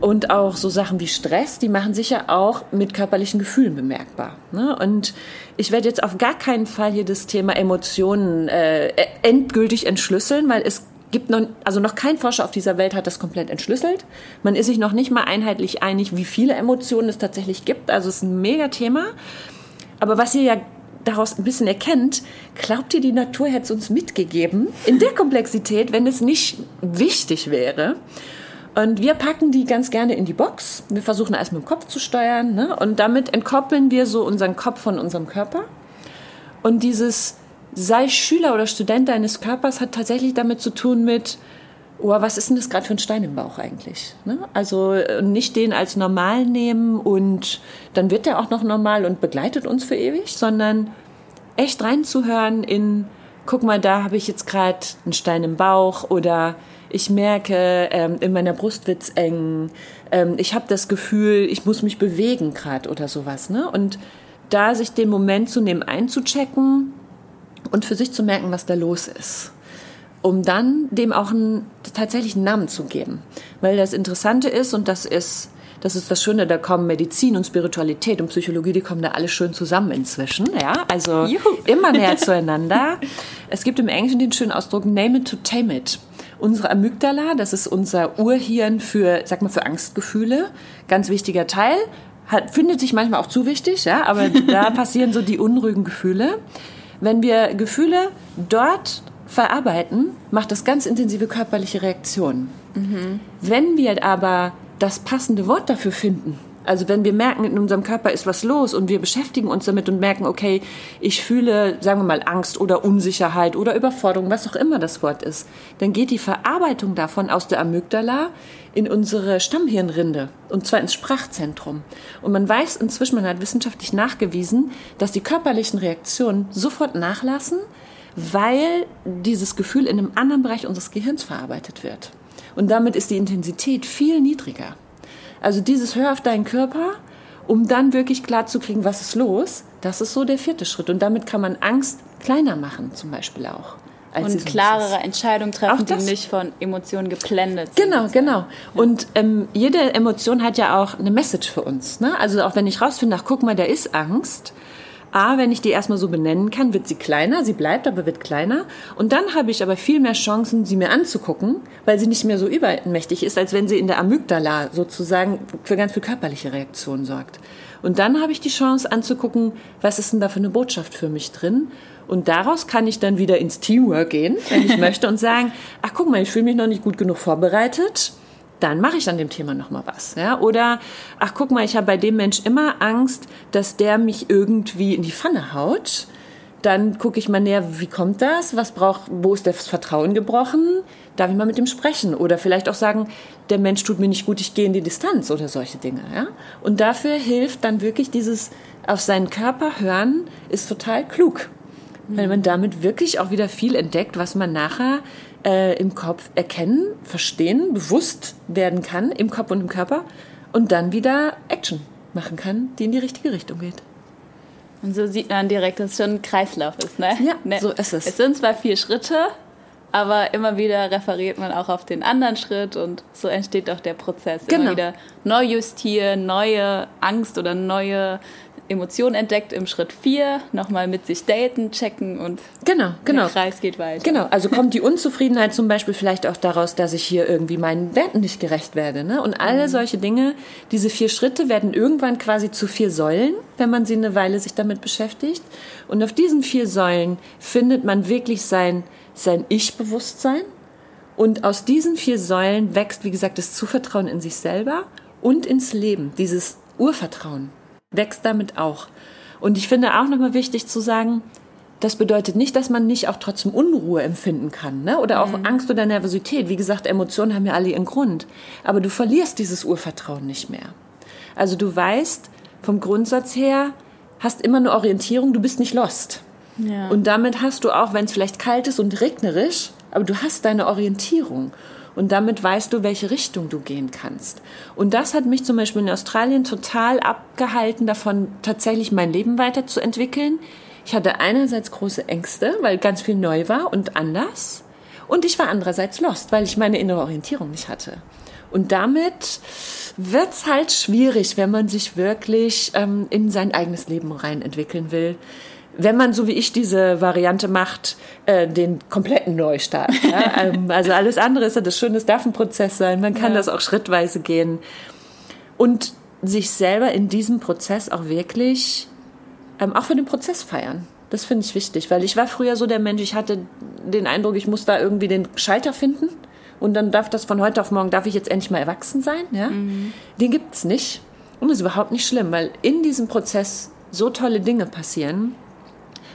Speaker 3: Und auch so Sachen wie Stress, die machen sich ja auch mit körperlichen Gefühlen bemerkbar. Ne? Und ich werde jetzt auf gar keinen Fall hier das Thema Emotionen äh, endgültig entschlüsseln, weil es gibt noch, also noch kein Forscher auf dieser Welt hat das komplett entschlüsselt. Man ist sich noch nicht mal einheitlich einig, wie viele Emotionen es tatsächlich gibt. Also es ist ein mega Thema. Aber was ihr ja daraus ein bisschen erkennt, glaubt ihr, die Natur hätte es uns mitgegeben in der Komplexität, wenn es nicht wichtig wäre? Und wir packen die ganz gerne in die Box. Wir versuchen erst mit dem Kopf zu steuern. Ne? Und damit entkoppeln wir so unseren Kopf von unserem Körper. Und dieses sei Schüler oder Student deines Körpers hat tatsächlich damit zu tun mit, oh, was ist denn das gerade für ein Stein im Bauch eigentlich? Ne? Also äh, nicht den als normal nehmen und dann wird der auch noch normal und begleitet uns für ewig, sondern echt reinzuhören in, guck mal, da habe ich jetzt gerade einen Stein im Bauch oder ich merke, ähm, in meiner Brust wird's eng, ähm, ich habe das Gefühl, ich muss mich bewegen gerade oder sowas. Ne? Und da sich den Moment zu nehmen, einzuchecken und für sich zu merken, was da los ist. Um dann dem auch einen tatsächlichen Namen zu geben. Weil das Interessante ist, und das ist, das ist das Schöne, da kommen Medizin und Spiritualität und Psychologie, die kommen da alle schön zusammen inzwischen, ja. Also Juhu. immer näher <laughs> zueinander. Es gibt im Englischen den schönen Ausdruck Name it to tame it. Unsere Amygdala, das ist unser Urhirn für, sag mal, für Angstgefühle. Ganz wichtiger Teil. Hat, findet sich manchmal auch zu wichtig, ja, aber <laughs> da passieren so die unruhigen Gefühle. Wenn wir Gefühle dort verarbeiten, macht das ganz intensive körperliche Reaktionen. Mhm. Wenn wir aber das passende Wort dafür finden, also wenn wir merken, in unserem Körper ist was los und wir beschäftigen uns damit und merken, okay, ich fühle, sagen wir mal, Angst oder Unsicherheit oder Überforderung, was auch immer das Wort ist, dann geht die Verarbeitung davon aus der Amygdala in unsere Stammhirnrinde und zwar ins Sprachzentrum. Und man weiß inzwischen, man hat wissenschaftlich nachgewiesen, dass die körperlichen Reaktionen sofort nachlassen, weil dieses Gefühl in einem anderen Bereich unseres Gehirns verarbeitet wird. Und damit ist die Intensität viel niedriger. Also dieses Hör auf deinen Körper, um dann wirklich klar zu kriegen, was ist los, das ist so der vierte Schritt. Und damit kann man Angst kleiner machen, zum Beispiel auch.
Speaker 1: und klarere Entscheidungen treffen, die nicht von Emotionen geblendet
Speaker 3: sind. Genau, genau. Und ähm, jede Emotion hat ja auch eine Message für uns. Ne? Also auch wenn ich rausfinde, ach guck mal, da ist Angst, A, wenn ich die erstmal so benennen kann, wird sie kleiner, sie bleibt aber wird kleiner. Und dann habe ich aber viel mehr Chancen, sie mir anzugucken, weil sie nicht mehr so übermächtig ist, als wenn sie in der Amygdala sozusagen für ganz viel körperliche Reaktionen sorgt. Und dann habe ich die Chance anzugucken, was ist denn da für eine Botschaft für mich drin? Und daraus kann ich dann wieder ins Teamwork gehen, wenn ich <laughs> möchte, und sagen, ach guck mal, ich fühle mich noch nicht gut genug vorbereitet dann mache ich an dem Thema noch mal was, ja? Oder ach guck mal, ich habe bei dem Mensch immer Angst, dass der mich irgendwie in die Pfanne haut. Dann gucke ich mal näher, wie kommt das? Was braucht, wo ist das Vertrauen gebrochen? Darf ich mal mit ihm sprechen? Oder vielleicht auch sagen, der Mensch tut mir nicht gut, ich gehe in die Distanz oder solche Dinge, ja? Und dafür hilft dann wirklich dieses auf seinen Körper hören, ist total klug. Weil man damit wirklich auch wieder viel entdeckt, was man nachher äh, im Kopf erkennen, verstehen, bewusst werden kann, im Kopf und im Körper und dann wieder Action machen kann, die in die richtige Richtung geht.
Speaker 1: Und so sieht man direkt, dass es schon ein Kreislauf ist, ne?
Speaker 3: Ja, ne? so ist es.
Speaker 1: Es sind zwar vier Schritte, aber immer wieder referiert man auch auf den anderen Schritt und so entsteht auch der Prozess. Genau. Immer wieder neu justieren, neue Angst oder neue Emotionen entdeckt im Schritt 4, nochmal mit sich daten, checken und
Speaker 3: genau, genau.
Speaker 1: der Kreis geht weiter.
Speaker 3: Genau, also kommt die Unzufriedenheit zum Beispiel vielleicht auch daraus, dass ich hier irgendwie meinen Werten nicht gerecht werde. Ne? Und alle mhm. solche Dinge, diese vier Schritte werden irgendwann quasi zu vier Säulen, wenn man sie eine Weile sich damit beschäftigt. Und auf diesen vier Säulen findet man wirklich sein, sein Ich-Bewusstsein. Und aus diesen vier Säulen wächst, wie gesagt, das Zuvertrauen in sich selber und ins Leben, dieses Urvertrauen wächst damit auch. Und ich finde auch nochmal wichtig zu sagen, das bedeutet nicht, dass man nicht auch trotzdem Unruhe empfinden kann, ne? Oder auch mhm. Angst oder Nervosität. Wie gesagt, Emotionen haben ja alle ihren Grund. Aber du verlierst dieses Urvertrauen nicht mehr. Also du weißt vom Grundsatz her, hast immer eine Orientierung, du bist nicht lost. Ja. Und damit hast du auch, wenn es vielleicht kalt ist und regnerisch, aber du hast deine Orientierung. Und damit weißt du, welche Richtung du gehen kannst. Und das hat mich zum Beispiel in Australien total abgehalten, davon tatsächlich mein Leben weiterzuentwickeln. Ich hatte einerseits große Ängste, weil ganz viel neu war und anders. Und ich war andererseits lost, weil ich meine innere Orientierung nicht hatte. Und damit wird's halt schwierig, wenn man sich wirklich ähm, in sein eigenes Leben rein entwickeln will wenn man so wie ich diese Variante macht, äh, den kompletten Neustart. Ja? <laughs> Ähm, also alles andere ist ja das Schöne, es darf ein Prozess sein. Man kann ja. das auch schrittweise gehen. Und sich selber in diesem Prozess auch wirklich, ähm, auch für den Prozess feiern. Das finde ich wichtig, weil ich war früher so der Mensch, ich hatte den Eindruck, ich muss da irgendwie den Schalter finden und dann darf das von heute auf morgen, darf ich jetzt endlich mal erwachsen sein. Ja? Mhm. Den gibt's nicht. Und das ist überhaupt nicht schlimm, weil in diesem Prozess so tolle Dinge passieren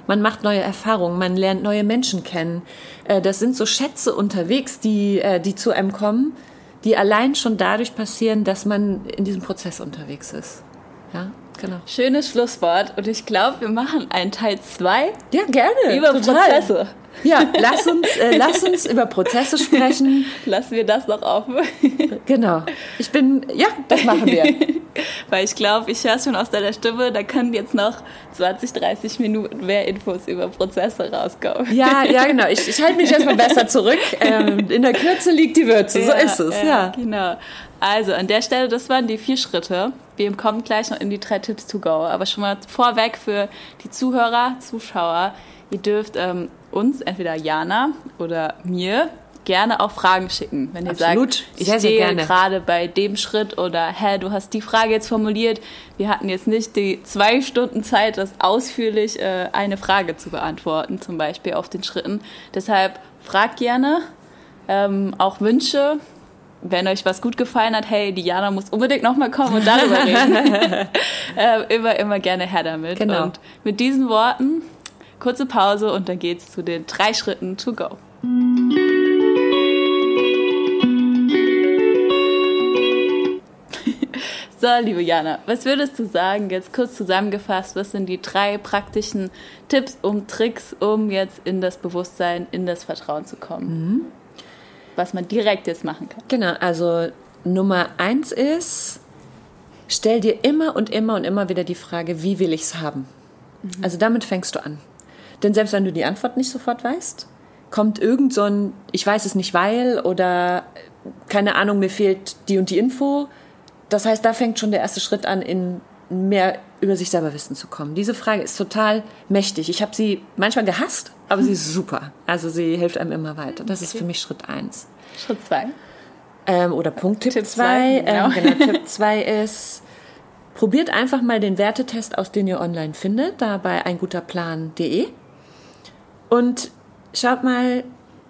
Speaker 3: man macht neue Erfahrungen, man lernt neue Menschen kennen. Äh, das sind so Schätze unterwegs, die, äh, die zu einem kommen, die allein schon dadurch passieren, dass man in diesem Prozess unterwegs ist. Ja, genau.
Speaker 1: Schönes Schlusswort. Und ich glaube, wir machen einen Teil 2.
Speaker 3: Ja, gerne.
Speaker 1: Über total. Prozesse.
Speaker 3: Ja, lass uns, äh, lass uns über Prozesse sprechen. <laughs>
Speaker 1: Lassen wir das noch offen. <laughs>
Speaker 3: genau. Ich bin, ja, das machen wir. <laughs>
Speaker 1: Weil ich glaube, ich höre schon aus deiner Stimme, da können jetzt noch 20, 30 Minuten mehr Infos über Prozesse rauskommen.
Speaker 3: Ja, ja, genau. Ich, ich halte mich erstmal besser zurück. Ähm, in der Kürze liegt die Würze, so ist es. Ja, ja,
Speaker 1: genau. Also an der Stelle, das waren die vier Schritte. Wir kommen gleich noch in die drei Tipps to go. Aber schon mal vorweg für die Zuhörer, Zuschauer. Ihr dürft ähm, uns, entweder Jana oder mir, gerne auch Fragen schicken. Wenn ihr Absolut. sagt, ich sehr, stehe gerade bei dem Schritt oder hä, du hast die Frage jetzt formuliert. Wir hatten jetzt nicht die zwei Stunden Zeit, das ausführlich äh, eine Frage zu beantworten, zum Beispiel auf den Schritten. Deshalb fragt gerne. Ähm, auch Wünsche, wenn euch was gut gefallen hat, hey, Diana muss unbedingt nochmal kommen und darüber reden. <laughs> äh, immer, immer gerne her damit. Genau. Und mit diesen Worten, kurze Pause und dann geht's zu den drei Schritten to go. <laughs> So, liebe Jana, was würdest du sagen, jetzt kurz zusammengefasst, was sind die drei praktischen Tipps und Tricks, um jetzt in das Bewusstsein, in das Vertrauen zu kommen? Mhm. Was man direkt jetzt machen kann.
Speaker 3: Genau, also Nummer eins ist, stell dir immer und immer und immer wieder die Frage, wie will ich es haben? Mhm. Also damit fängst du an. Denn selbst wenn du die Antwort nicht sofort weißt, kommt irgend so ein, ich weiß es nicht weil oder keine Ahnung, mir fehlt die und die Info das heißt, da fängt schon der erste Schritt an, in mehr über sich selber wissen zu kommen. Diese Frage ist total mächtig. Ich habe sie manchmal gehasst, aber sie ist super. Also sie hilft einem immer weiter. Das ist für mich Schritt eins.
Speaker 1: Schritt zwei.
Speaker 3: Ähm, oder Punkt Tipp, Tipp zwei. Genau. Ähm, genau, Tipp <laughs> zwei ist, probiert einfach mal den Wertetest aus, den ihr online findet, da bei einguterplan.de und schaut mal,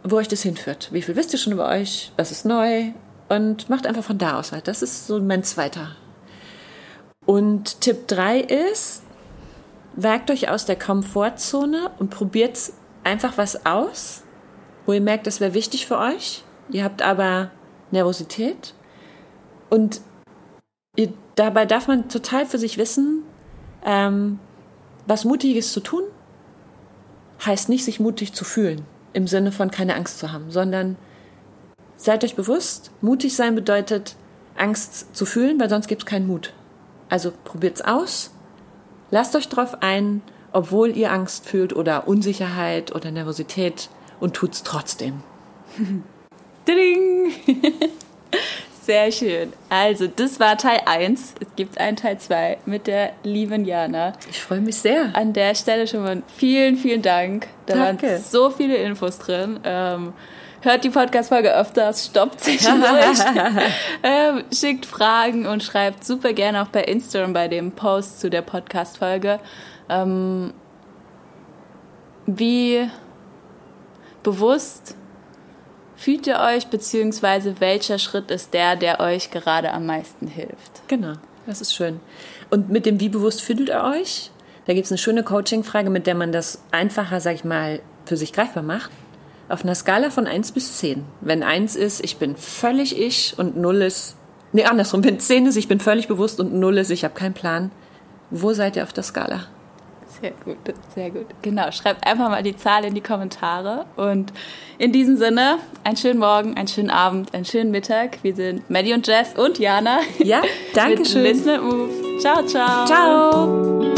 Speaker 3: wo euch das hinführt. Wie viel wisst ihr schon über euch? Was ist neu? und macht einfach von da aus halt. Das ist so mein zweiter. Und Tipp 3 ist, wagt euch aus der Komfortzone und probiert einfach was aus, wo ihr merkt, das wäre wichtig für euch. Ihr habt aber Nervosität. Und ihr, dabei darf man total für sich wissen, ähm, was Mutiges zu tun, heißt nicht, sich mutig zu fühlen, im Sinne von keine Angst zu haben, sondern Seid euch bewusst, mutig sein bedeutet, Angst zu fühlen, weil sonst gibt es keinen Mut. Also probiert's aus, lasst euch drauf ein, obwohl ihr Angst fühlt oder Unsicherheit oder Nervosität und tut's trotzdem. <laughs> <laughs>
Speaker 1: Sehr schön. Also, das war Teil 1. Es gibt einen Teil 2 mit der lieben Jana.
Speaker 3: Ich freue mich sehr.
Speaker 1: An der Stelle schon mal vielen, vielen Dank. Da Danke. waren so viele Infos drin. Ähm, hört die Podcast-Folge öfters, stoppt sich <laughs> durch, ähm, schickt Fragen und schreibt super gerne auch bei Instagram bei dem Post zu der Podcast-Folge. Ähm, wie bewusst fühlt ihr euch, beziehungsweise welcher Schritt ist der, der euch gerade am meisten hilft?
Speaker 3: Genau, das ist schön. Und mit dem Wie bewusst fühlt ihr euch? Da gibt es eine schöne Coaching-Frage, mit der man das einfacher, sag ich mal, für sich greifbar macht. Auf einer Skala von 1 bis 10. Wenn 1 ist, ich bin völlig ich und 0 ist, nee, andersrum, wenn 10 ist, ich bin völlig bewusst und 0 ist, ich habe keinen Plan. Wo seid ihr auf der Skala?
Speaker 1: Sehr gut, sehr gut. Genau, schreibt einfach mal die Zahl in die Kommentare. Und in diesem Sinne, einen schönen Morgen, einen schönen Abend, einen schönen Mittag. Wir sind Maddie und Jess und Jana.
Speaker 3: Ja, <laughs> danke schön.
Speaker 1: Ciao, ciao.
Speaker 3: Ciao.